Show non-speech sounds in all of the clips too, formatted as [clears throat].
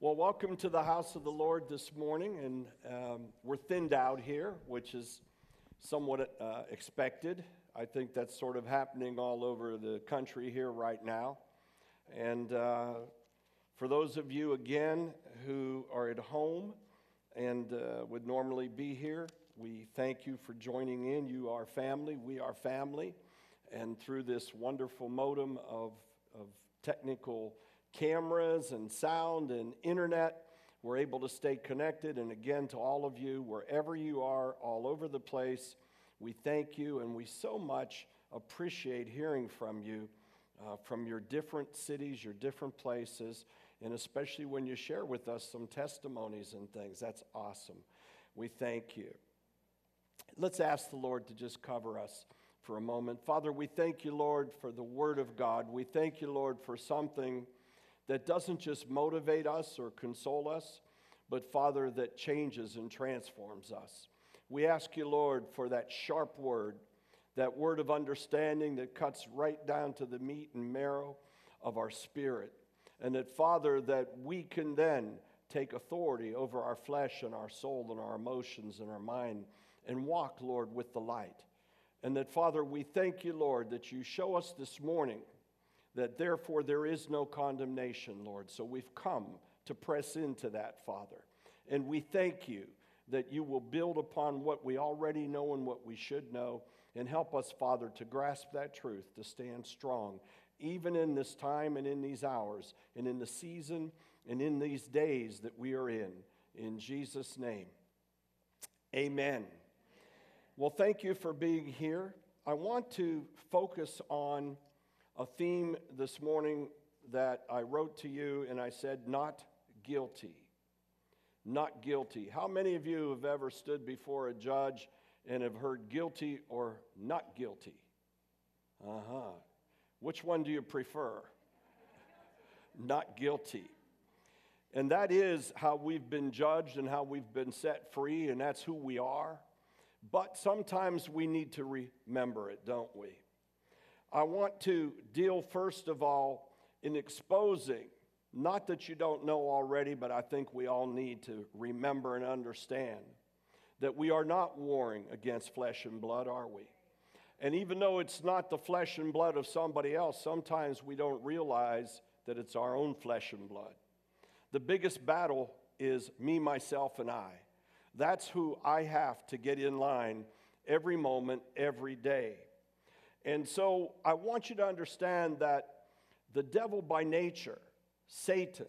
Well, welcome to the house of the Lord this morning, and um, we're thinned out here, which is somewhat uh, expected. I think that's sort of happening all over the country here right now. And uh, for those of you, again, who are at home and uh, would normally be here, we thank you for joining in. You are family, we are family. And through this wonderful modem of, of technical cameras and sound and internet, we're able to stay connected. And again, to all of you, wherever you are, all over the place, we thank you and we so much appreciate hearing from you, uh, from your different cities, your different places, and especially when you share with us some testimonies and things. That's awesome. We thank you. Let's ask the Lord to just cover us for a moment. Father, we thank you, Lord, for the Word of God. We thank you, Lord, for something that doesn't just motivate us or console us, but Father, that changes and transforms us. We ask you, Lord, for that sharp word, that word of understanding that cuts right down to the meat and marrow of our spirit. And that, Father, that we can then take authority over our flesh and our soul and our emotions and our mind and walk, Lord, with the light. And that, Father, we thank you, Lord, that you show us this morning that therefore there is no condemnation, Lord. So we've come to press into that, Father. And we thank you that you will build upon what we already know and what we should know, and help us, Father, to grasp that truth, to stand strong, even in this time and in these hours, and in the season and in these days that we are in. In Jesus' name, amen. Well, thank you for being here. I want to focus on a theme this morning that I wrote to you and I said, not guilty. Not guilty. How many of you have ever stood before a judge and have heard guilty or not guilty? Uh huh. Which one do you prefer? [laughs] not guilty. And that is how we've been judged and how we've been set free, and that's who we are. But sometimes we need to remember it, don't we? I want to deal first of all in exposing, not that you don't know already, but I think we all need to remember and understand that we are not warring against flesh and blood, are we? And even though it's not the flesh and blood of somebody else, sometimes we don't realize that it's our own flesh and blood. The biggest battle is me, myself, and I. That's who I have to get in line every moment, every day. And so I want you to understand that the devil by nature, Satan,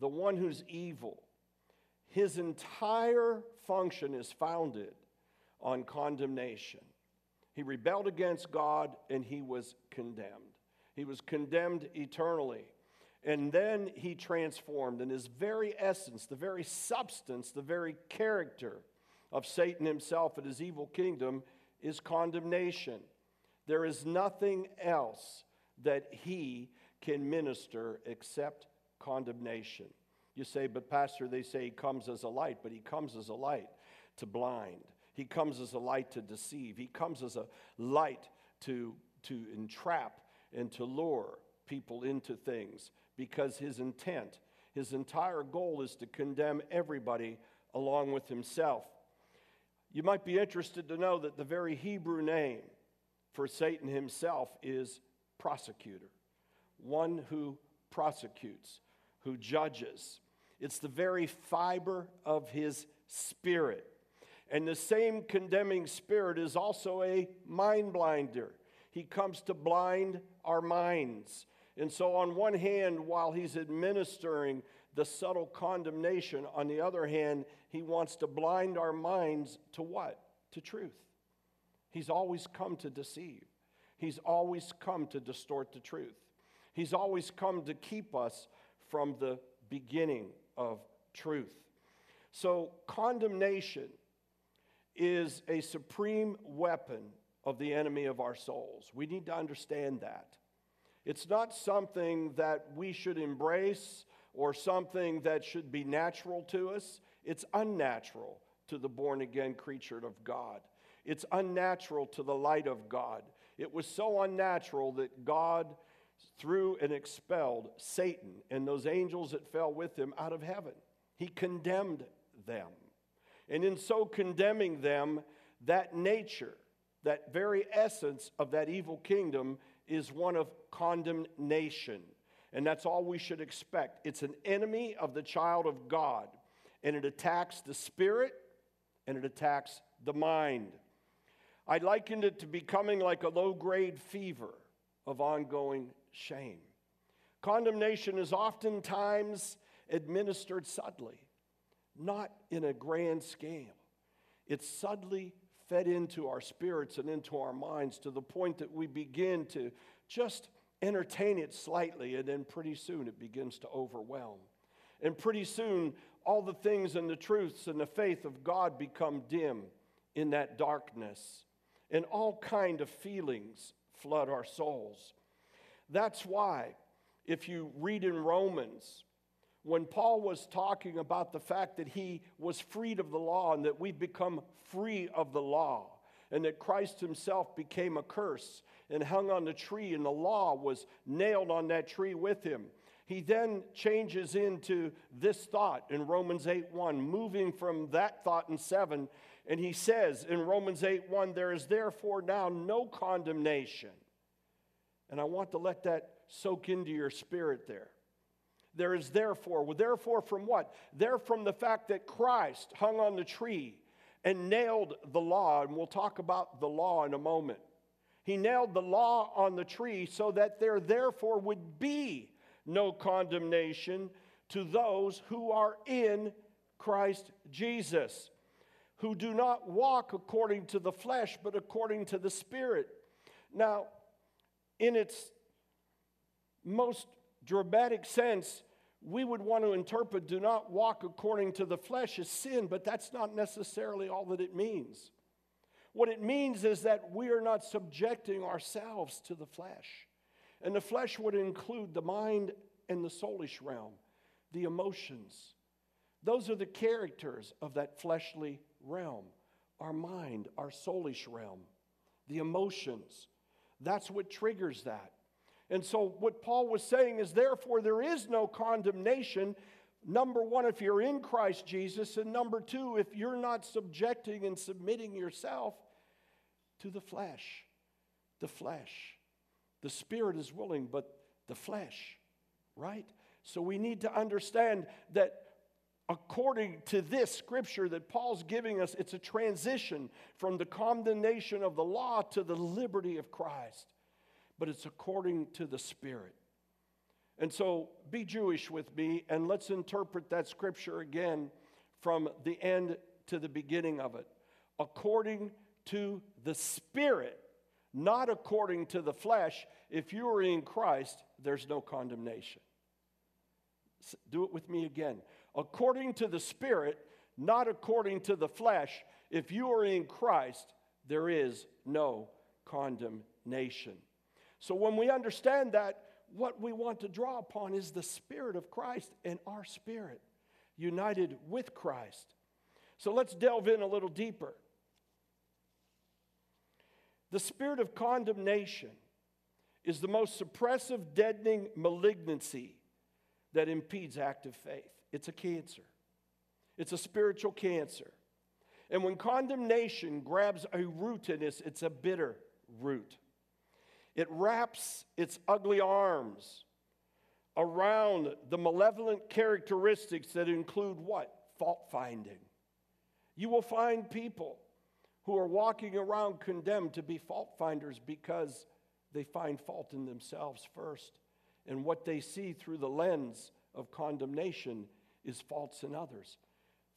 the one who's evil, his entire function is founded on condemnation. He rebelled against God and he was condemned. He was condemned eternally. And then he transformed in his very essence, the very substance, the very character of Satan himself and his evil kingdom is condemnation. There is nothing else that he can minister except condemnation. You say, but Pastor, they say he comes as a light, but he comes as a light to blind. He comes as a light to deceive. He comes as a light to, to entrap and to lure people into things because his intent, his entire goal is to condemn everybody along with himself. You might be interested to know that the very Hebrew name for Satan himself is prosecutor, one who prosecutes, who judges. It's the very fiber of his spirit. And the same condemning spirit is also a mind blinder. He comes to blind our minds. And so, on one hand, while he's administering the subtle condemnation, on the other hand, he wants to blind our minds to what? To truth. He's always come to deceive. He's always come to distort the truth. He's always come to keep us from the beginning of truth. So, condemnation is a supreme weapon of the enemy of our souls. We need to understand that. It's not something that we should embrace or something that should be natural to us. It's unnatural to the born again creature of God. It's unnatural to the light of God. It was so unnatural that God threw and expelled Satan and those angels that fell with him out of heaven. He condemned them. And in so condemning them, that nature, that very essence of that evil kingdom is one of condemnation. And that's all we should expect. It's an enemy of the child of God, and it attacks the spirit and it attacks the mind. I likened it to becoming like a low grade fever of ongoing shame. Condemnation is oftentimes administered subtly, not in a grand scale. It's subtly fed into our spirits and into our minds to the point that we begin to just entertain it slightly, and then pretty soon it begins to overwhelm. And pretty soon, all the things and the truths and the faith of God become dim in that darkness, and all kind of feelings flood our souls. That's why, if you read in Romans, when Paul was talking about the fact that he was freed of the law and that we've become free of the law, and that Christ himself became a curse and hung on the tree, and the law was nailed on that tree with him. He then changes into this thought in Romans 8 1, moving from that thought in 7, and he says in Romans 8 1, there is therefore now no condemnation. And I want to let that soak into your spirit there. There is therefore. Well, therefore, from what? There from the fact that Christ hung on the tree and nailed the law, and we'll talk about the law in a moment. He nailed the law on the tree so that there therefore would be no condemnation to those who are in Christ Jesus, who do not walk according to the flesh, but according to the Spirit. Now, in its most dramatic sense, we would want to interpret do not walk according to the flesh as sin, but that's not necessarily all that it means. What it means is that we are not subjecting ourselves to the flesh. And the flesh would include the mind and the soulish realm, the emotions. Those are the characters of that fleshly realm our mind, our soulish realm, the emotions. That's what triggers that. And so, what Paul was saying is, therefore, there is no condemnation. Number one, if you're in Christ Jesus, and number two, if you're not subjecting and submitting yourself to the flesh. The flesh. The spirit is willing, but the flesh, right? So we need to understand that according to this scripture that Paul's giving us, it's a transition from the condemnation of the law to the liberty of Christ but it's according to the Spirit. And so be Jewish with me and let's interpret that scripture again from the end to the beginning of it. According to the Spirit, not according to the flesh. If you are in Christ, there's no condemnation. Do it with me again. According to the Spirit, not according to the flesh. If you are in Christ, there is no condemnation. So when we understand that, what we want to draw upon is the Spirit of Christ and our spirit united with Christ. So let's delve in a little deeper. The spirit of condemnation is the most suppressive, deadening malignancy that impedes active faith. It's a cancer, it's a spiritual cancer. And when condemnation grabs a root in us, it's a bitter root. It wraps its ugly arms around the malevolent characteristics that include what? Fault finding. You will find people who are walking around condemned to be fault finders because they find fault in themselves first. And what they see through the lens of condemnation is faults in others,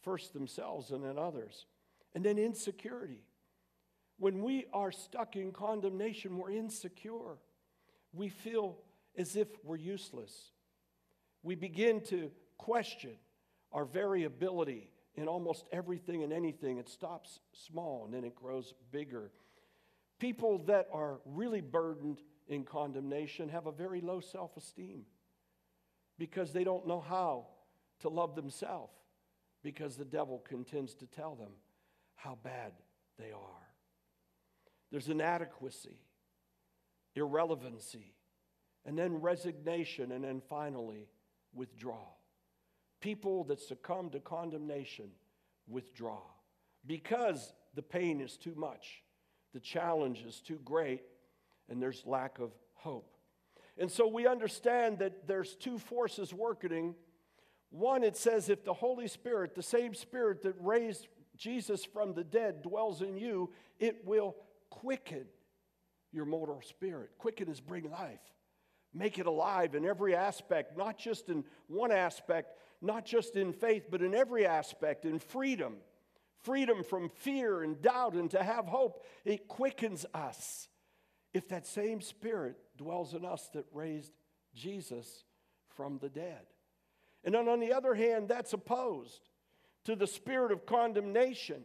first themselves and in others. And then insecurity. When we are stuck in condemnation, we're insecure. We feel as if we're useless. We begin to question our very ability in almost everything and anything. It stops small and then it grows bigger. People that are really burdened in condemnation have a very low self esteem because they don't know how to love themselves because the devil contends to tell them how bad they are. There's inadequacy, irrelevancy, and then resignation, and then finally withdrawal. People that succumb to condemnation withdraw because the pain is too much, the challenge is too great, and there's lack of hope. And so we understand that there's two forces working. One, it says, if the Holy Spirit, the same Spirit that raised Jesus from the dead, dwells in you, it will quicken your mortal spirit. Quicken is bring life. Make it alive in every aspect, not just in one aspect, not just in faith, but in every aspect, in freedom. Freedom from fear and doubt and to have hope. It quickens us. If that same spirit dwells in us that raised Jesus from the dead. And then on the other hand, that's opposed to the spirit of condemnation,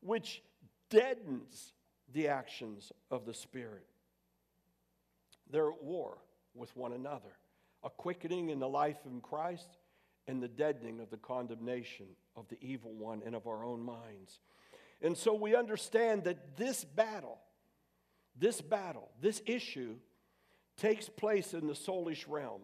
which deadens the actions of the Spirit. They're at war with one another, a quickening in the life in Christ and the deadening of the condemnation of the evil one and of our own minds. And so we understand that this battle, this battle, this issue takes place in the soulish realm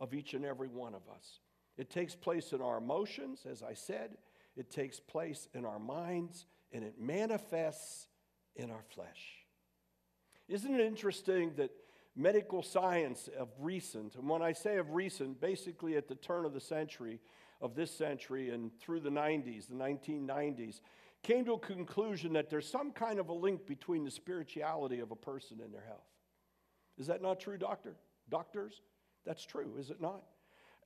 of each and every one of us. It takes place in our emotions, as I said, it takes place in our minds, and it manifests in our flesh. Isn't it interesting that medical science of recent, and when I say of recent, basically at the turn of the century, of this century and through the 90s, the 1990s, came to a conclusion that there's some kind of a link between the spirituality of a person and their health. Is that not true, doctor? Doctors? That's true, is it not?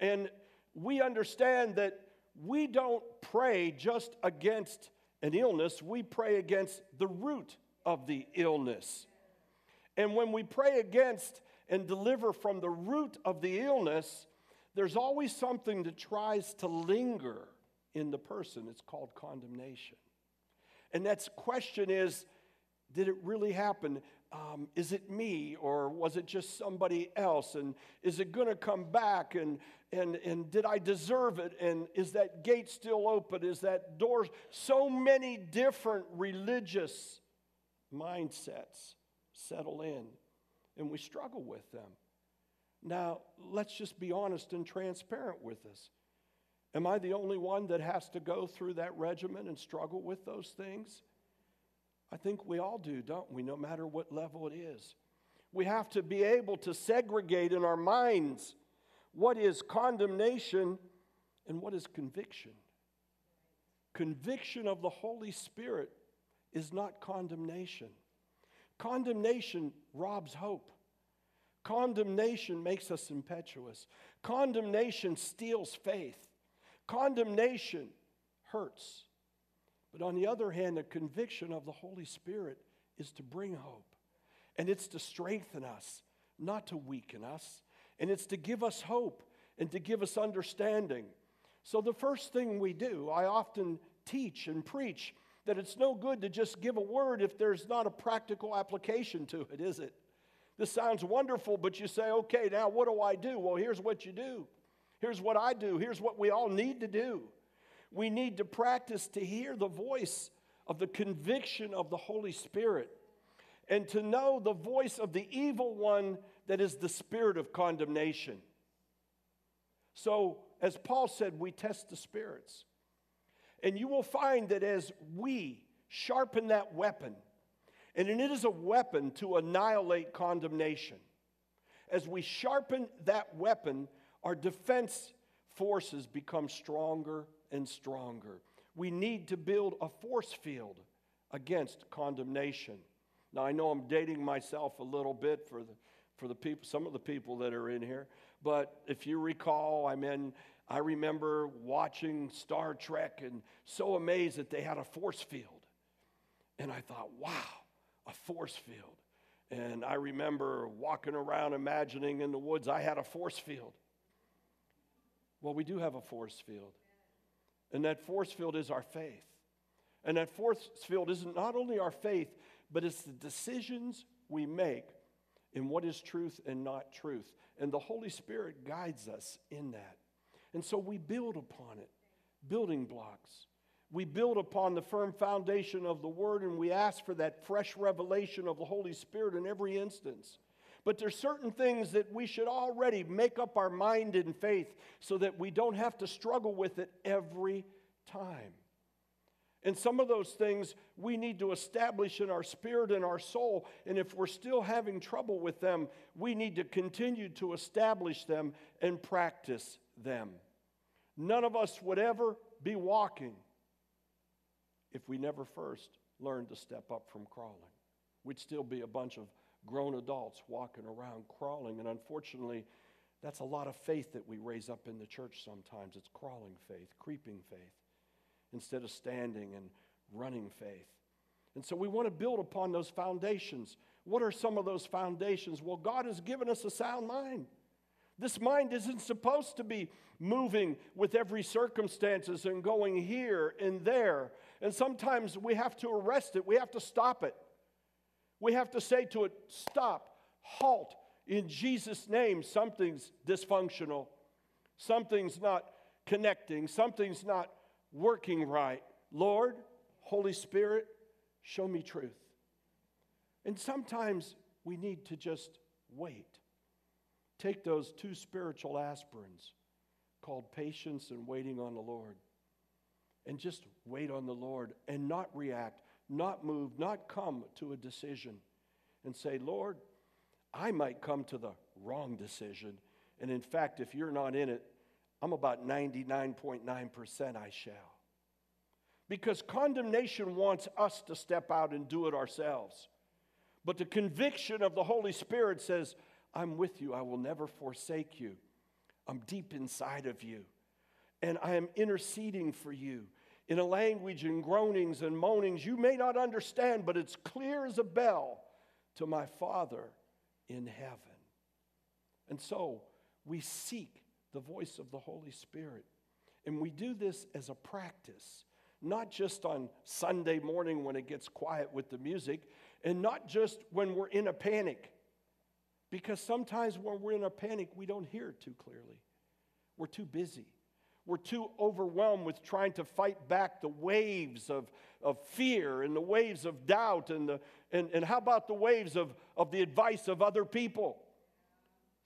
And we understand that we don't pray just against an illness, we pray against the root of the illness. And when we pray against and deliver from the root of the illness, there's always something that tries to linger in the person. It's called condemnation. And that question is did it really happen? Um, is it me or was it just somebody else? And is it going to come back? And, and, and did I deserve it? And is that gate still open? Is that door? So many different religious mindsets settle in and we struggle with them. Now, let's just be honest and transparent with this. Am I the only one that has to go through that regimen and struggle with those things? I think we all do, don't we, no matter what level it is. We have to be able to segregate in our minds what is condemnation and what is conviction. Conviction of the Holy Spirit is not condemnation. Condemnation robs hope. Condemnation makes us impetuous. Condemnation steals faith. Condemnation hurts. But on the other hand, the conviction of the Holy Spirit is to bring hope. And it's to strengthen us, not to weaken us. And it's to give us hope and to give us understanding. So, the first thing we do, I often teach and preach that it's no good to just give a word if there's not a practical application to it, is it? This sounds wonderful, but you say, okay, now what do I do? Well, here's what you do. Here's what I do. Here's what we all need to do. We need to practice to hear the voice of the conviction of the Holy Spirit and to know the voice of the evil one that is the spirit of condemnation. So, as Paul said, we test the spirits. And you will find that as we sharpen that weapon, and it is a weapon to annihilate condemnation, as we sharpen that weapon, our defense forces become stronger and stronger. We need to build a force field against condemnation. Now, I know I'm dating myself a little bit for the, for the people, some of the people that are in here, but if you recall, I'm in I remember watching Star Trek and so amazed that they had a force field. And I thought, wow, a force field. And I remember walking around imagining in the woods I had a force field. Well, we do have a force field. And that force field is our faith. And that force field isn't not only our faith, but it's the decisions we make in what is truth and not truth. And the Holy Spirit guides us in that. And so we build upon it, building blocks. We build upon the firm foundation of the Word and we ask for that fresh revelation of the Holy Spirit in every instance. But there's certain things that we should already make up our mind in faith so that we don't have to struggle with it every time. And some of those things we need to establish in our spirit and our soul. And if we're still having trouble with them, we need to continue to establish them and practice them. None of us would ever be walking if we never first learned to step up from crawling. We'd still be a bunch of grown adults walking around crawling. And unfortunately, that's a lot of faith that we raise up in the church sometimes. It's crawling faith, creeping faith, instead of standing and running faith. And so we want to build upon those foundations. What are some of those foundations? Well, God has given us a sound mind. This mind isn't supposed to be moving with every circumstances and going here and there. And sometimes we have to arrest it. We have to stop it. We have to say to it, stop, halt, in Jesus' name. Something's dysfunctional, something's not connecting, something's not working right. Lord, Holy Spirit, show me truth. And sometimes we need to just wait. Take those two spiritual aspirins called patience and waiting on the Lord. And just wait on the Lord and not react, not move, not come to a decision and say, Lord, I might come to the wrong decision. And in fact, if you're not in it, I'm about 99.9% I shall. Because condemnation wants us to step out and do it ourselves. But the conviction of the Holy Spirit says, I'm with you. I will never forsake you. I'm deep inside of you. And I am interceding for you in a language and groanings and moanings you may not understand, but it's clear as a bell to my Father in heaven. And so we seek the voice of the Holy Spirit. And we do this as a practice, not just on Sunday morning when it gets quiet with the music, and not just when we're in a panic. Because sometimes when we're in a panic, we don't hear it too clearly. We're too busy. We're too overwhelmed with trying to fight back the waves of, of fear and the waves of doubt. And, the, and, and how about the waves of, of the advice of other people?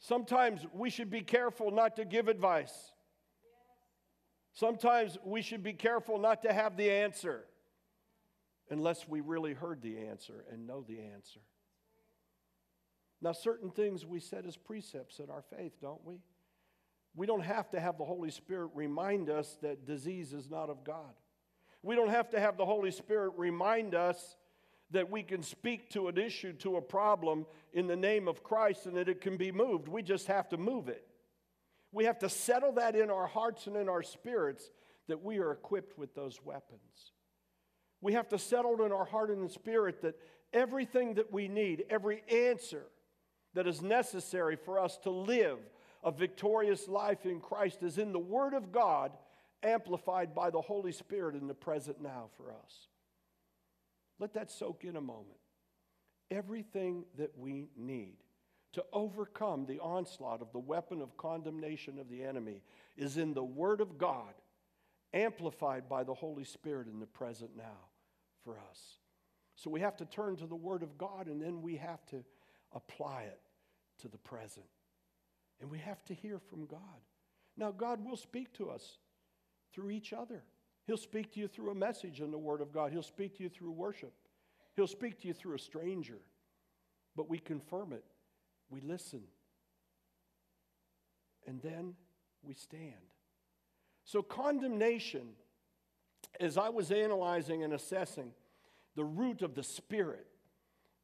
Sometimes we should be careful not to give advice. Sometimes we should be careful not to have the answer unless we really heard the answer and know the answer. Now, certain things we set as precepts in our faith, don't we? We don't have to have the Holy Spirit remind us that disease is not of God. We don't have to have the Holy Spirit remind us that we can speak to an issue, to a problem in the name of Christ and that it can be moved. We just have to move it. We have to settle that in our hearts and in our spirits that we are equipped with those weapons. We have to settle in our heart and spirit that everything that we need, every answer, that is necessary for us to live a victorious life in Christ is in the Word of God, amplified by the Holy Spirit in the present now for us. Let that soak in a moment. Everything that we need to overcome the onslaught of the weapon of condemnation of the enemy is in the Word of God, amplified by the Holy Spirit in the present now for us. So we have to turn to the Word of God and then we have to apply it to the present. And we have to hear from God. Now, God will speak to us through each other. He'll speak to you through a message in the Word of God, He'll speak to you through worship, He'll speak to you through a stranger. But we confirm it, we listen, and then we stand. So, condemnation, as I was analyzing and assessing the root of the spirit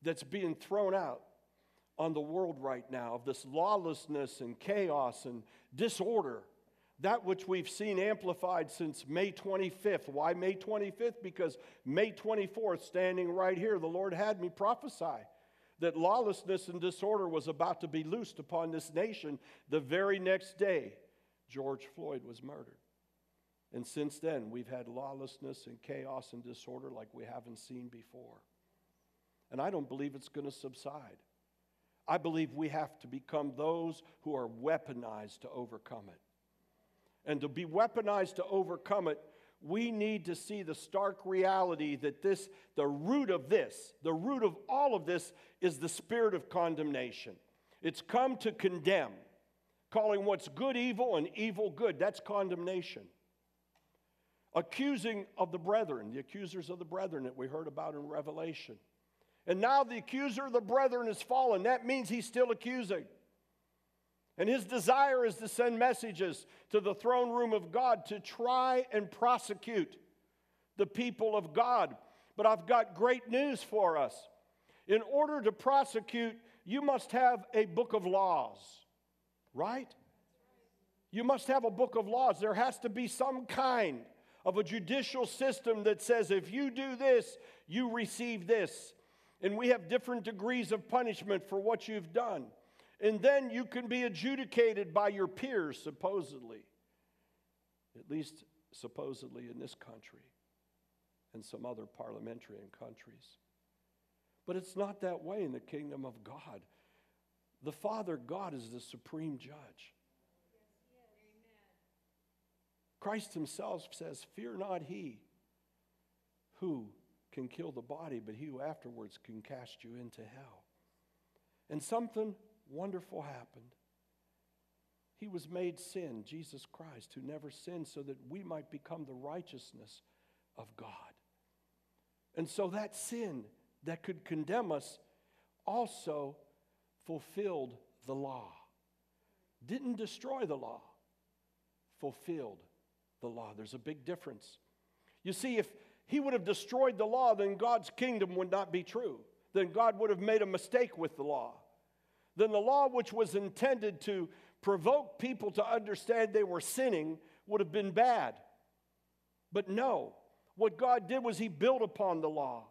that's being thrown out on the world right now of this lawlessness and chaos and disorder. That which we've seen amplified since May 25th. Why May 25th? Because May 24th, standing right here, the Lord had me prophesy that lawlessness and disorder was about to be loosed upon this nation the very next day George Floyd was murdered. And since then, we've had lawlessness and chaos and disorder like we haven't seen before. And I don't believe it's going to subside. I believe we have to become those who are weaponized to overcome it. And to be weaponized to overcome it, we need to see the stark reality that this, the root of this, the root of all of this is the spirit of condemnation. It's come to condemn, calling what's good evil and evil good. That's condemnation. Accusing of the brethren, the accusers of the brethren that we heard about in Revelation. And now the accuser of the brethren is fallen. That means he's still accusing. And his desire is to send messages to the throne room of God to try and prosecute the people of God. But I've got great news for us. In order to prosecute, you must have a book of laws, right? You must have a book of laws. There has to be some kind of a judicial system that says if you do this, you receive this. And we have different degrees of punishment for what you've done. And then you can be adjudicated by your peers, supposedly. At least supposedly in this country and some other parliamentarian countries. But it's not that way in the kingdom of God. The Father God is the supreme judge. Christ himself says, Fear not he who can kill the body, but he who afterwards can cast you into hell. And something wonderful happened. He was made sin, Jesus Christ, who never sinned, so that we might become the righteousness of God. And so that sin that could condemn us also fulfilled the law. Didn't destroy the law, fulfilled the law. There's a big difference. You see, if he would have destroyed the law, then God's kingdom would not be true. Then God would have made a mistake with the law. Then the law, which was intended to provoke people to understand they were sinning, would have been bad. But no, what God did was He built upon the law.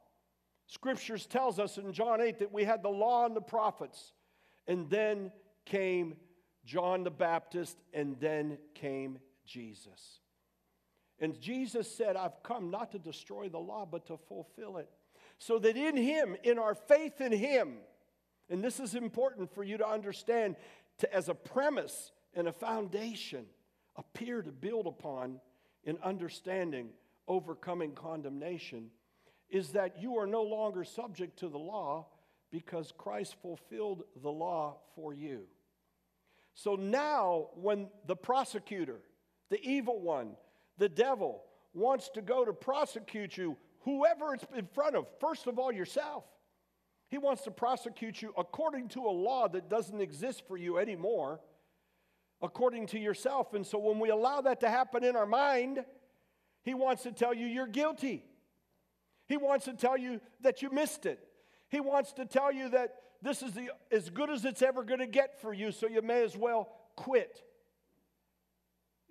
Scriptures tells us in John 8 that we had the law and the prophets, and then came John the Baptist, and then came Jesus. And Jesus said, I've come not to destroy the law, but to fulfill it. So that in Him, in our faith in Him, and this is important for you to understand to, as a premise and a foundation, appear to build upon in understanding overcoming condemnation is that you are no longer subject to the law because Christ fulfilled the law for you. So now, when the prosecutor, the evil one, the devil, wants to go to prosecute you, whoever it's in front of, first of all, yourself. He wants to prosecute you according to a law that doesn't exist for you anymore, according to yourself. And so when we allow that to happen in our mind, he wants to tell you you're guilty. He wants to tell you that you missed it. He wants to tell you that this is the, as good as it's ever going to get for you, so you may as well quit.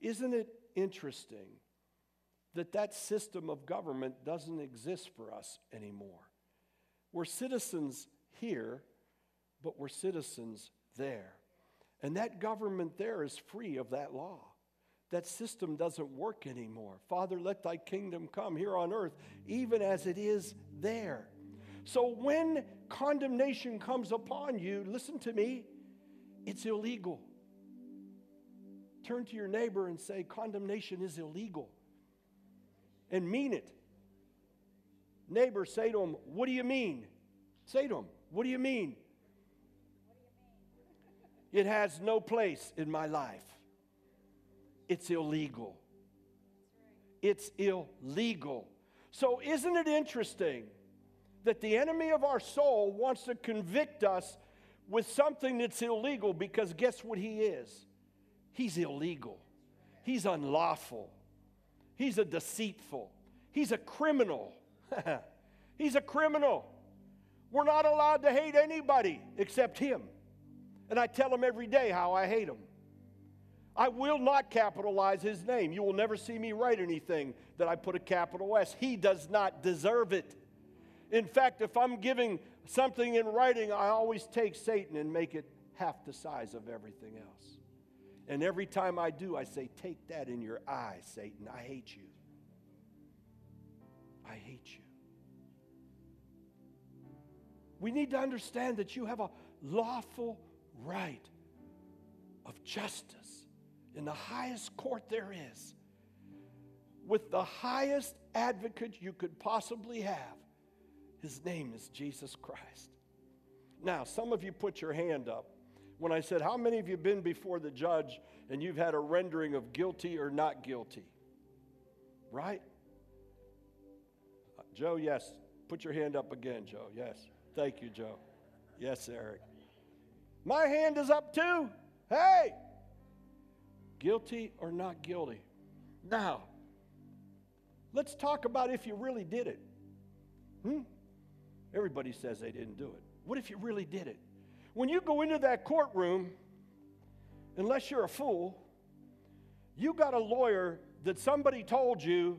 Isn't it interesting that that system of government doesn't exist for us anymore? We're citizens here, but we're citizens there. And that government there is free of that law. That system doesn't work anymore. Father, let thy kingdom come here on earth, even as it is there. So when condemnation comes upon you, listen to me, it's illegal. Turn to your neighbor and say, Condemnation is illegal. And mean it. Neighbor, say to him, What do you mean? Say to him, What do you mean? It has no place in my life it's illegal. It's illegal. So, isn't it interesting that the enemy of our soul wants to convict us with something that's illegal because guess what he is? He's illegal, he's unlawful, he's a deceitful, he's a criminal. [laughs] he's a criminal. We're not allowed to hate anybody except him. And I tell him every day how I hate him. I will not capitalize his name. You will never see me write anything that I put a capital S. He does not deserve it. In fact, if I'm giving something in writing, I always take Satan and make it half the size of everything else. And every time I do, I say, Take that in your eye, Satan. I hate you. I hate you. We need to understand that you have a lawful right of justice in the highest court there is, with the highest advocate you could possibly have. His name is Jesus Christ. Now, some of you put your hand up when I said, How many of you been before the judge and you've had a rendering of guilty or not guilty? Right? Uh, Joe, yes. Put your hand up again, Joe. Yes. Thank you, Joe. Yes, Eric. My hand is up too. Hey! Guilty or not guilty? Now, let's talk about if you really did it. Hmm? Everybody says they didn't do it. What if you really did it? When you go into that courtroom, unless you're a fool, you got a lawyer that somebody told you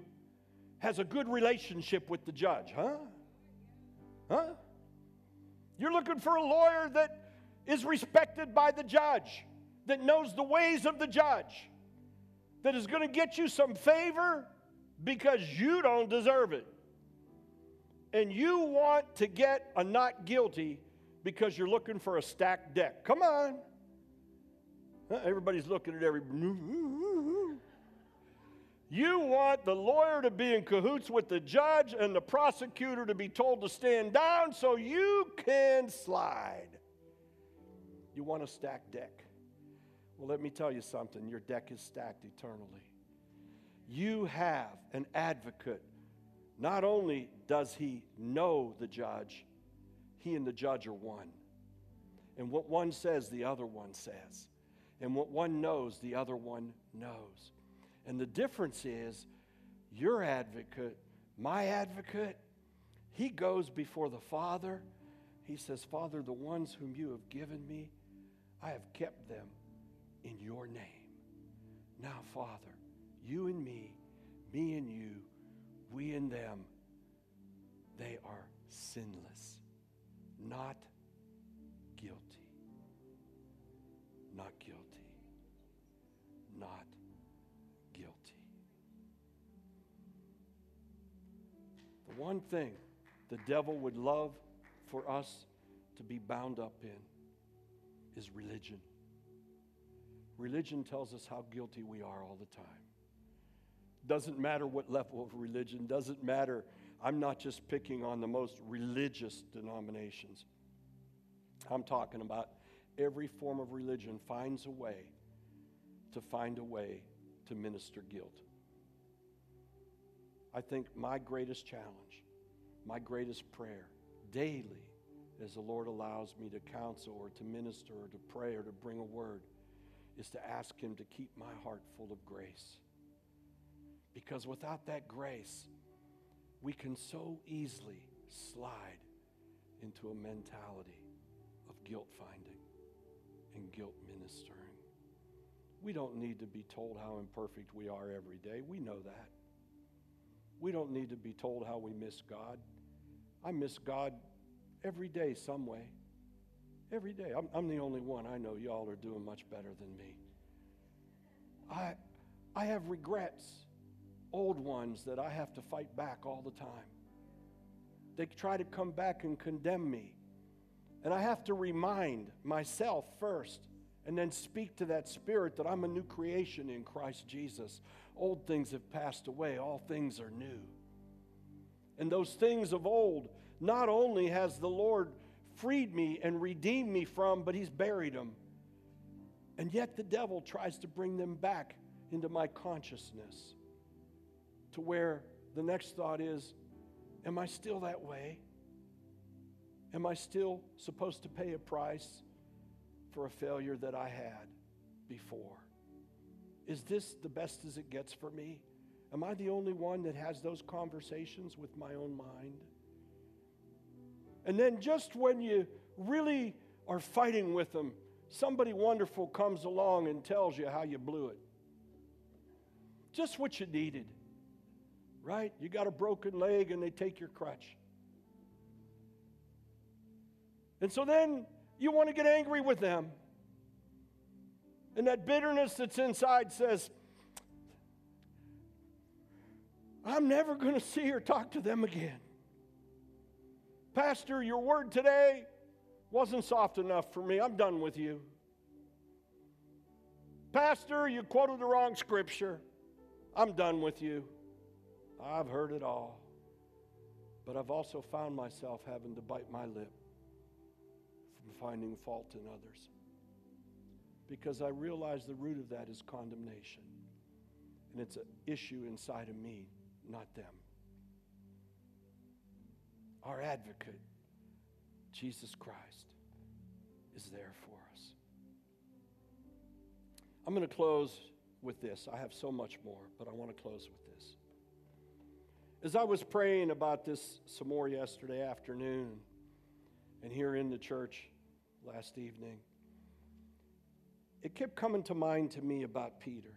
has a good relationship with the judge, huh? Huh? You're looking for a lawyer that is respected by the judge, that knows the ways of the judge, that is going to get you some favor because you don't deserve it. And you want to get a not guilty because you're looking for a stacked deck. Come on. Everybody's looking at every. You want the lawyer to be in cahoots with the judge and the prosecutor to be told to stand down so you can slide. You want a stacked deck. Well, let me tell you something your deck is stacked eternally. You have an advocate. Not only does he know the judge, he and the judge are one. And what one says, the other one says. And what one knows, the other one knows. And the difference is your advocate, my advocate, he goes before the Father. He says, Father, the ones whom you have given me, I have kept them in your name. Now, Father, you and me, me and you, we and them, they are sinless not guilty. Not guilty. Not guilty. The one thing the devil would love for us to be bound up in is religion. Religion tells us how guilty we are all the time. Doesn't matter what level of religion, doesn't matter I'm not just picking on the most religious denominations. I'm talking about every form of religion finds a way to find a way to minister guilt. I think my greatest challenge, my greatest prayer daily, as the Lord allows me to counsel or to minister or to pray or to bring a word, is to ask Him to keep my heart full of grace. Because without that grace, we can so easily slide into a mentality of guilt finding and guilt ministering. We don't need to be told how imperfect we are every day. We know that. We don't need to be told how we miss God. I miss God every day, some way. Every day. I'm, I'm the only one. I know y'all are doing much better than me. I, I have regrets old ones that I have to fight back all the time. They try to come back and condemn me. And I have to remind myself first and then speak to that spirit that I'm a new creation in Christ Jesus. Old things have passed away, all things are new. And those things of old, not only has the Lord freed me and redeemed me from, but He's buried them. And yet the devil tries to bring them back into my consciousness to where the next thought is Am I still that way? Am I still supposed to pay a price for a failure that I had before? Is this the best as it gets for me? Am I the only one that has those conversations with my own mind? And then, just when you really are fighting with them, somebody wonderful comes along and tells you how you blew it. Just what you needed right? You got a broken leg and they take your crutch. And so then you want to get angry with them. And that bitterness that's inside says, I'm never going to see or talk to them again. Pastor, your word today wasn't soft enough for me. I'm done with you. Pastor, you quoted the wrong scripture. I'm done with you. I've heard it all. But I've also found myself having to bite my lip from finding fault in others. because I realize the root of that is condemnation. And it's an issue inside of me, not them. Our advocate, Jesus Christ, is there for us. I'm going to close with this. I have so much more, but I want to close with. As I was praying about this some more yesterday afternoon and here in the church last evening, it kept coming to mind to me about Peter.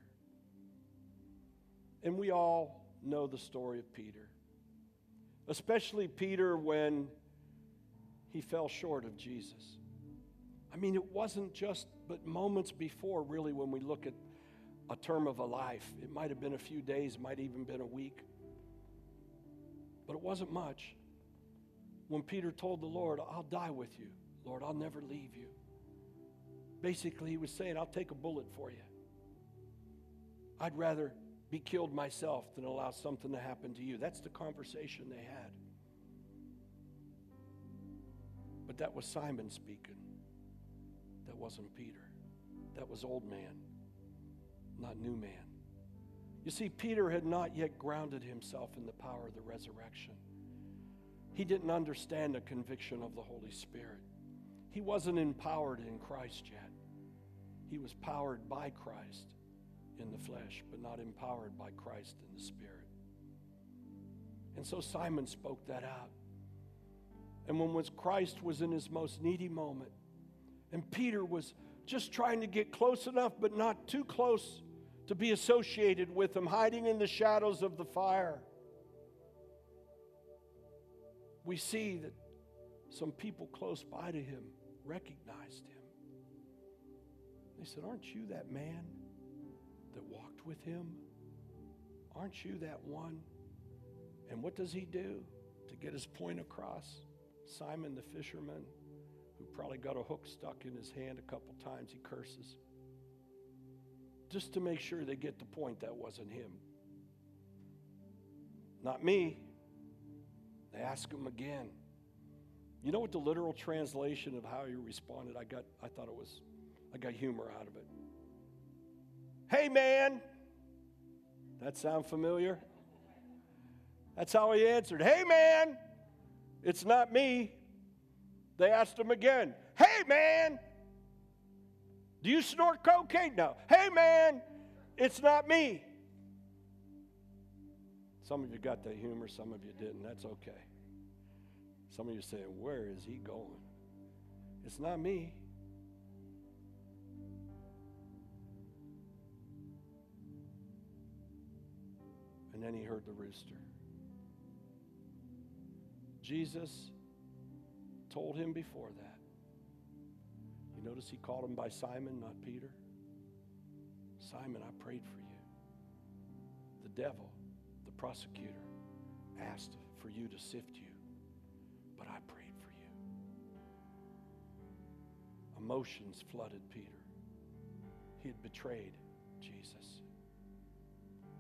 And we all know the story of Peter, especially Peter when he fell short of Jesus. I mean, it wasn't just but moments before, really, when we look at a term of a life. It might have been a few days, might even been a week. But it wasn't much. When Peter told the Lord, I'll die with you, Lord, I'll never leave you. Basically, he was saying, I'll take a bullet for you. I'd rather be killed myself than allow something to happen to you. That's the conversation they had. But that was Simon speaking. That wasn't Peter. That was old man, not new man. You see, Peter had not yet grounded himself in the power of the resurrection. He didn't understand the conviction of the Holy Spirit. He wasn't empowered in Christ yet. He was powered by Christ in the flesh, but not empowered by Christ in the spirit. And so Simon spoke that out. And when was Christ was in his most needy moment, and Peter was just trying to get close enough, but not too close to be associated with him, hiding in the shadows of the fire. We see that some people close by to him recognized him. They said, Aren't you that man that walked with him? Aren't you that one? And what does he do to get his point across? Simon the fisherman who probably got a hook stuck in his hand a couple times, he curses. Just to make sure they get the point that wasn't him. Not me. They ask him again. You know what the literal translation of how he responded? I got I thought it was I got humor out of it. Hey man. That sound familiar? That's how he answered. Hey man. It's not me. They asked him again, Hey, man, do you snort cocaine? No. Hey, man, it's not me. Some of you got that humor, some of you didn't. That's okay. Some of you saying, Where is he going? It's not me. And then he heard the rooster. Jesus told him before that. Notice he called him by Simon, not Peter? Simon, I prayed for you. The devil, the prosecutor, asked for you to sift you, but I prayed for you. Emotions flooded Peter. He had betrayed Jesus.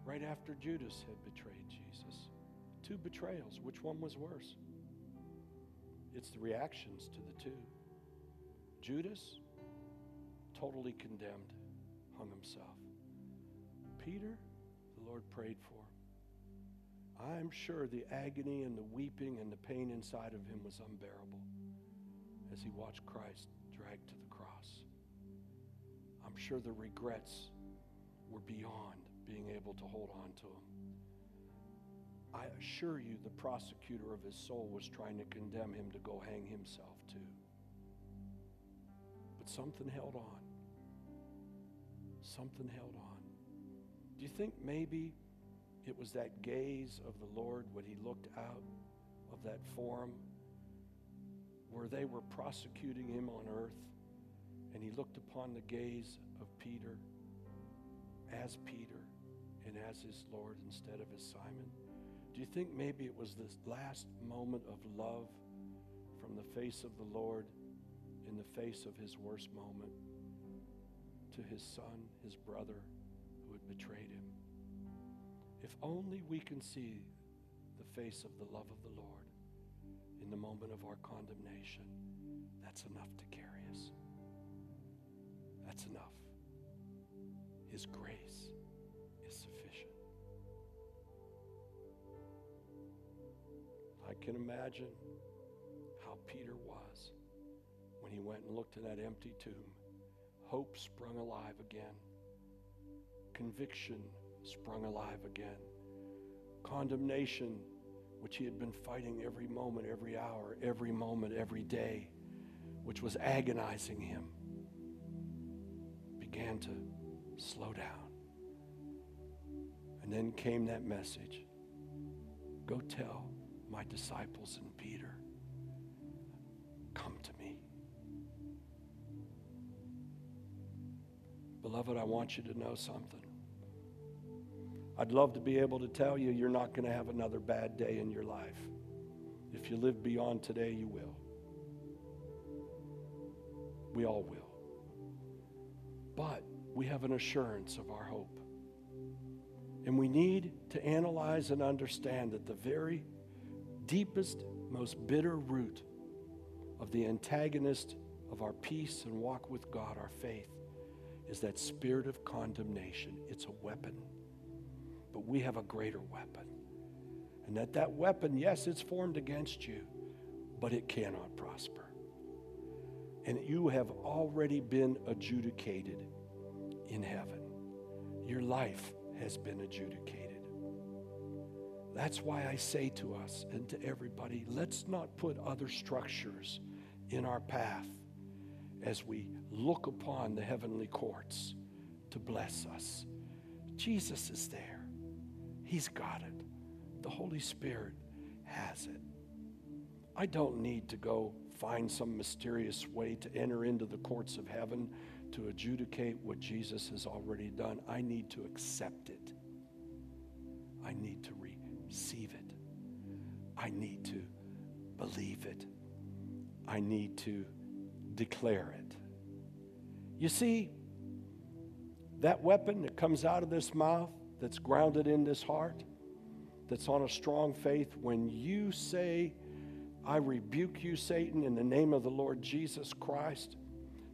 Right after Judas had betrayed Jesus. Two betrayals. Which one was worse? It's the reactions to the two. Judas, totally condemned, hung himself. Peter, the Lord prayed for. I'm sure the agony and the weeping and the pain inside of him was unbearable as he watched Christ dragged to the cross. I'm sure the regrets were beyond being able to hold on to him. I assure you, the prosecutor of his soul was trying to condemn him to go hang himself too. But something held on. Something held on. Do you think maybe it was that gaze of the Lord when he looked out of that forum where they were prosecuting him on earth and he looked upon the gaze of Peter as Peter and as his Lord instead of as Simon? Do you think maybe it was this last moment of love from the face of the Lord in the face of his worst moment to his son, his brother who had betrayed him? If only we can see the face of the love of the Lord in the moment of our condemnation, that's enough to carry us. That's enough. His grace is sufficient. I can imagine how Peter was he went and looked in that empty tomb. Hope sprung alive again, conviction sprung alive again, condemnation, which he had been fighting every moment, every hour, every moment, every day, which was agonizing him, began to slow down. And then came that message go tell my disciples and Beloved, I want you to know something. I'd love to be able to tell you you're not going to have another bad day in your life. If you live beyond today, you will. We all will. But we have an assurance of our hope. And we need to analyze and understand that the very deepest, most bitter root of the antagonist of our peace and walk with God, our faith, is that spirit of condemnation. It's a weapon. But we have a greater weapon. And that that weapon, yes, it's formed against you, but it cannot prosper. And you have already been adjudicated in heaven. Your life has been adjudicated. That's why I say to us and to everybody let's not put other structures in our path as we look upon the heavenly courts to bless us. Jesus is there, He's got it. The Holy Spirit has it. I don't need to go find some mysterious way to enter into the courts of heaven to adjudicate what Jesus has already done. I need to accept it. I need to receive it. I need to believe it. I need to declare it. You see, that weapon that comes out of this mouth, that's grounded in this heart, that's on a strong faith, when you say, I rebuke you, Satan, in the name of the Lord Jesus Christ,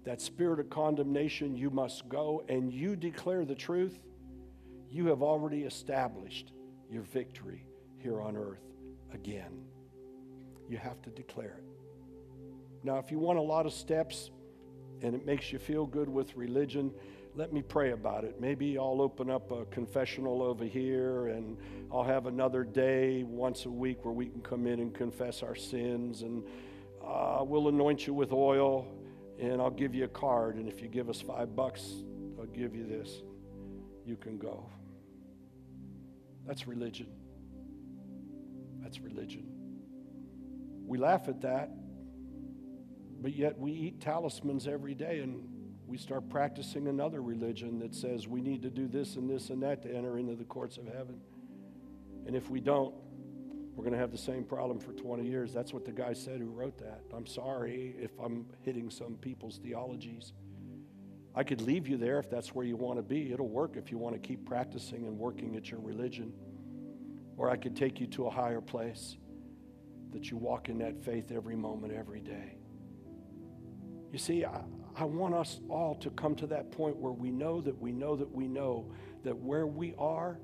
that spirit of condemnation, you must go, and you declare the truth, you have already established your victory here on earth again. You have to declare it. Now, if you want a lot of steps and it makes you feel good with religion, let me pray about it. Maybe I'll open up a confessional over here and I'll have another day once a week where we can come in and confess our sins and uh, we'll anoint you with oil and I'll give you a card. And if you give us five bucks, I'll give you this. You can go. That's religion. That's religion. We laugh at that, but yet we eat talismans every day and we start practicing another religion that says we need to do this and this and that to enter into the courts of heaven. And if we don't, we're going to have the same problem for 20 years. That's what the guy said who wrote that. I'm sorry if I'm hitting some people's theologies. I could leave you there if that's where you want to be. It'll work if you want to keep practicing and working at your religion. Or I could take you to a higher place that you walk in that faith every moment, every day. You see, I, I want us all to come to that point where we know that we know that we know that where we are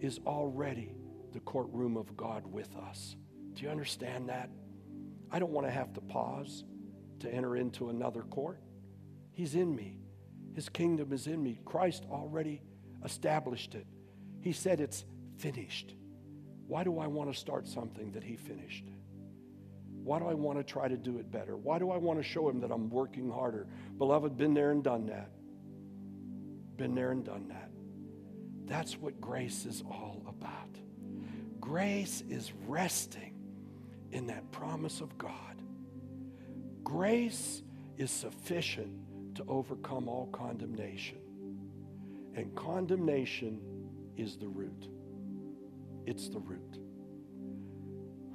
is already the courtroom of God with us. Do you understand that? I don't want to have to pause to enter into another court. He's in me. His kingdom is in me. Christ already established it. He said it's finished. Why do I want to start something that He finished? Why do I want to try to do it better? Why do I want to show Him that I'm working harder? Beloved, been there and done that. Been there and done that. That's what grace is all about. Grace is resting in that promise of God. Grace is sufficient to overcome all condemnation. And condemnation is the root. It's the root.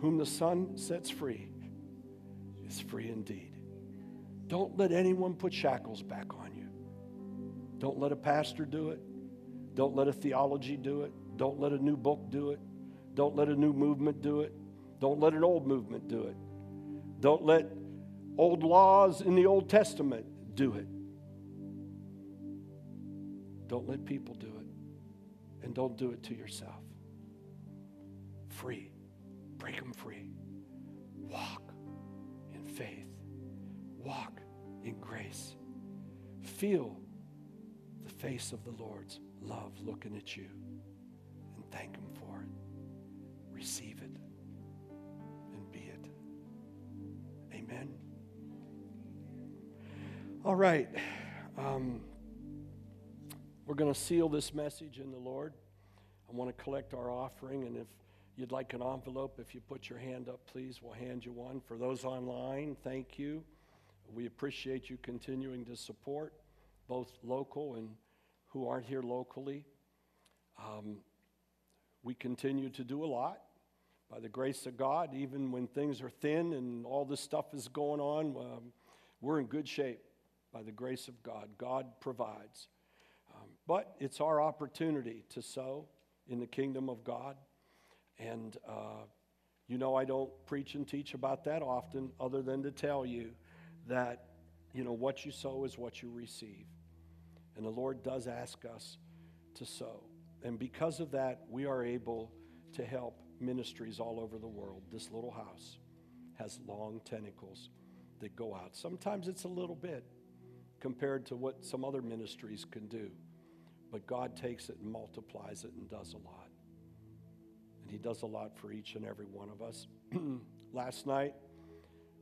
Whom the Son sets free is free indeed. Don't let anyone put shackles back on you. Don't let a pastor do it. Don't let a theology do it. Don't let a new book do it. Don't let a new movement do it. Don't let an old movement do it. Don't let old laws in the Old Testament do it. Don't let people do it. And don't do it to yourself. Free. Break them free. Walk faith. Walk in grace. Feel the face of the Lord's love looking at you and thank Him for it. Receive it and be it. Amen. All right. Um, we're going to seal this message in the Lord. I want to collect our offering, and if you'd like an envelope, if you put your hand up, please, we'll hand you one. For those online, thank you. We appreciate you continuing to support both local and who aren't here locally. Um, we continue to do a lot by the grace of God, even when things are thin and all this stuff is going on. Um, we're in good shape by the grace of God. God provides. Um, but it's our opportunity to sow in the kingdom of God. And uh, you know, I don't preach and teach about that often, other than to tell you that, you know, what you sow is what you receive. And the Lord does ask us to sow. And because of that, we are able to help ministries all over the world. This little house has long tentacles that go out. Sometimes it's a little bit compared to what some other ministries can do, but God takes it and multiplies it and does a lot. He does a lot for each and every one of us. [clears throat] Last night,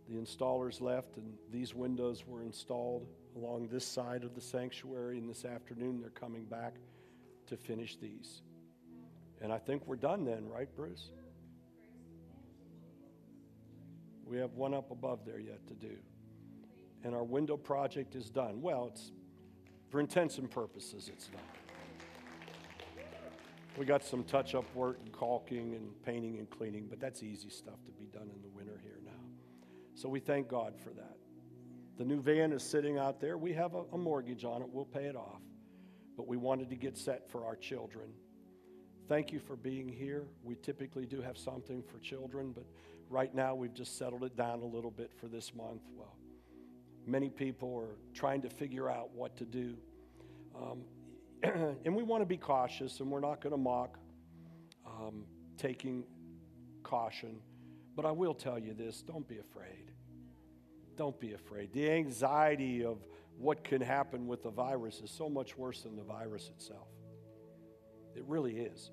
the installers left, and these windows were installed along this side of the sanctuary. And this afternoon, they're coming back to finish these. And I think we're done then, right, Bruce? We have one up above there yet to do. And our window project is done. Well, it's for intents and purposes, it's done. We got some touch up work and caulking and painting and cleaning, but that's easy stuff to be done in the winter here now. So we thank God for that. The new van is sitting out there. We have a, a mortgage on it, we'll pay it off. But we wanted to get set for our children. Thank you for being here. We typically do have something for children, but right now we've just settled it down a little bit for this month. Well, many people are trying to figure out what to do. Um, [clears throat] and we want to be cautious, and we're not going to mock um, taking caution. But I will tell you this don't be afraid. Don't be afraid. The anxiety of what can happen with the virus is so much worse than the virus itself. It really is.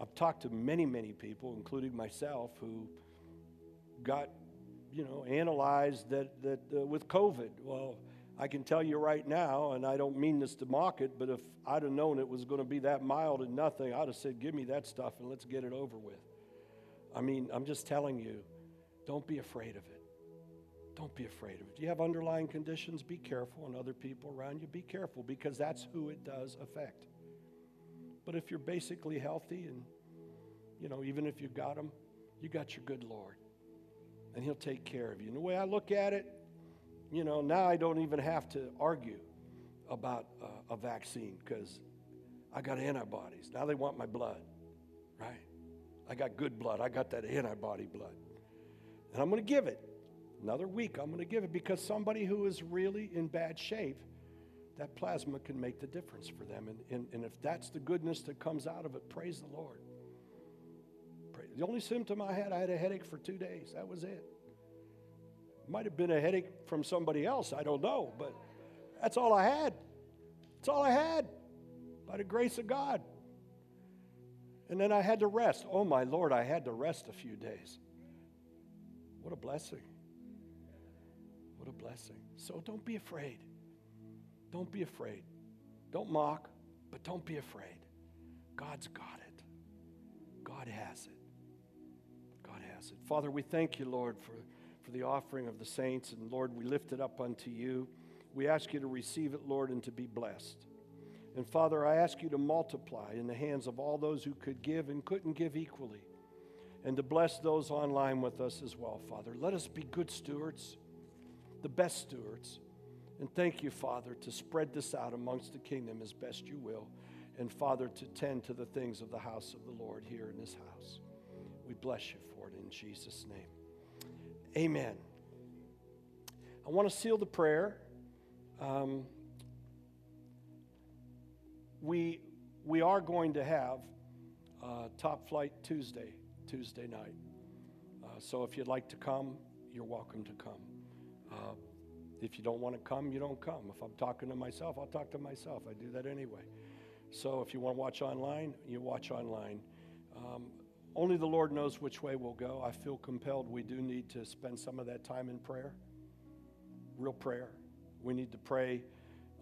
I've talked to many, many people, including myself, who got, you know, analyzed that, that uh, with COVID. Well, I can tell you right now, and I don't mean this to mock it, but if I'd have known it was going to be that mild and nothing, I'd have said, Give me that stuff and let's get it over with. I mean, I'm just telling you, don't be afraid of it. Don't be afraid of it. Do you have underlying conditions? Be careful, and other people around you, be careful because that's who it does affect. But if you're basically healthy and, you know, even if you've got them, you got your good Lord. And He'll take care of you. And the way I look at it, you know, now I don't even have to argue about a vaccine because I got antibodies. Now they want my blood, right? I got good blood. I got that antibody blood. And I'm going to give it. Another week, I'm going to give it because somebody who is really in bad shape, that plasma can make the difference for them. And, and, and if that's the goodness that comes out of it, praise the Lord. The only symptom I had, I had a headache for two days. That was it. Might have been a headache from somebody else, I don't know, but that's all I had. That's all I had by the grace of God. And then I had to rest. Oh, my Lord, I had to rest a few days. What a blessing. What a blessing. So don't be afraid. Don't be afraid. Don't mock, but don't be afraid. God's got it. God has it. God has it. Father, we thank you, Lord, for for the offering of the saints. And Lord, we lift it up unto you. We ask you to receive it, Lord, and to be blessed. And Father, I ask you to multiply in the hands of all those who could give and couldn't give equally, and to bless those online with us as well, Father. Let us be good stewards, the best stewards. And thank you, Father, to spread this out amongst the kingdom as best you will. And Father, to tend to the things of the house of the Lord here in this house. We bless you for it in Jesus' name. Amen. I want to seal the prayer. Um, we, we are going to have uh, Top Flight Tuesday, Tuesday night. Uh, so if you'd like to come, you're welcome to come. Uh, if you don't want to come, you don't come. If I'm talking to myself, I'll talk to myself. I do that anyway. So if you want to watch online, you watch online. Um, only the Lord knows which way we'll go. I feel compelled we do need to spend some of that time in prayer, real prayer. We need to pray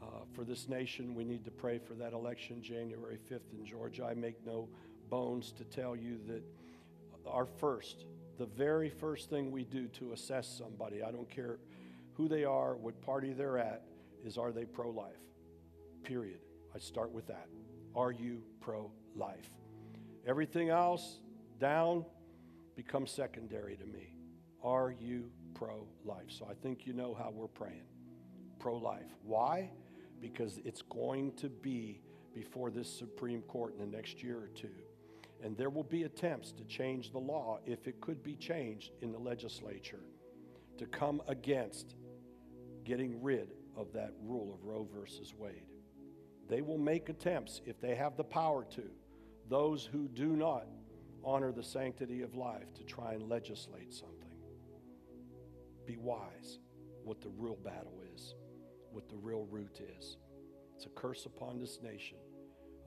uh, for this nation. We need to pray for that election January 5th in Georgia. I make no bones to tell you that our first, the very first thing we do to assess somebody, I don't care who they are, what party they're at, is are they pro life? Period. I start with that. Are you pro life? Everything else down becomes secondary to me. Are you pro life? So I think you know how we're praying. Pro life. Why? Because it's going to be before this Supreme Court in the next year or two. And there will be attempts to change the law, if it could be changed in the legislature, to come against getting rid of that rule of Roe versus Wade. They will make attempts, if they have the power to, those who do not honor the sanctity of life, to try and legislate something. Be wise what the real battle is, what the real root is. It's a curse upon this nation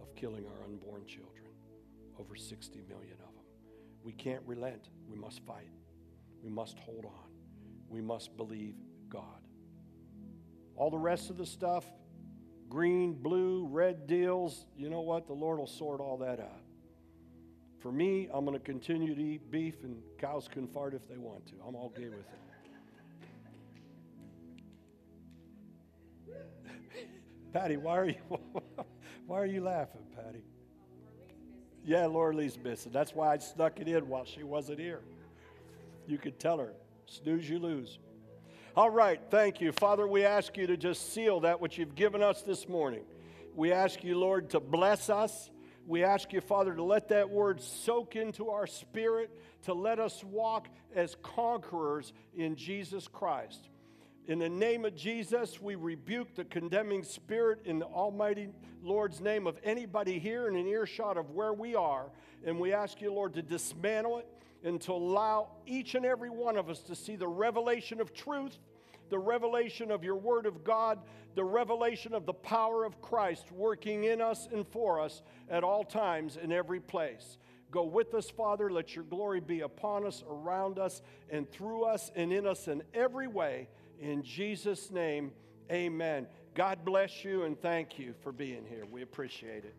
of killing our unborn children, over 60 million of them. We can't relent. We must fight. We must hold on. We must believe God. All the rest of the stuff, green, blue, red deals, you know what? The Lord will sort all that out. For me, I'm going to continue to eat beef, and cows can fart if they want to. I'm all okay with it. Patty, why are you [laughs] why are you laughing, Patty? Yeah, Laura Lee's missing. That's why I snuck it in while she wasn't here. You could tell her, snooze, you lose. All right, thank you. Father, we ask you to just seal that which you've given us this morning. We ask you, Lord, to bless us. We ask you, Father, to let that word soak into our spirit, to let us walk as conquerors in Jesus Christ. In the name of Jesus, we rebuke the condemning spirit in the Almighty Lord's name of anybody here in an earshot of where we are. And we ask you, Lord, to dismantle it and to allow each and every one of us to see the revelation of truth, the revelation of your Word of God, the revelation of the power of Christ working in us and for us at all times in every place. Go with us, Father. Let your glory be upon us, around us, and through us, and in us in every way. In Jesus' name, amen. God bless you and thank you for being here. We appreciate it.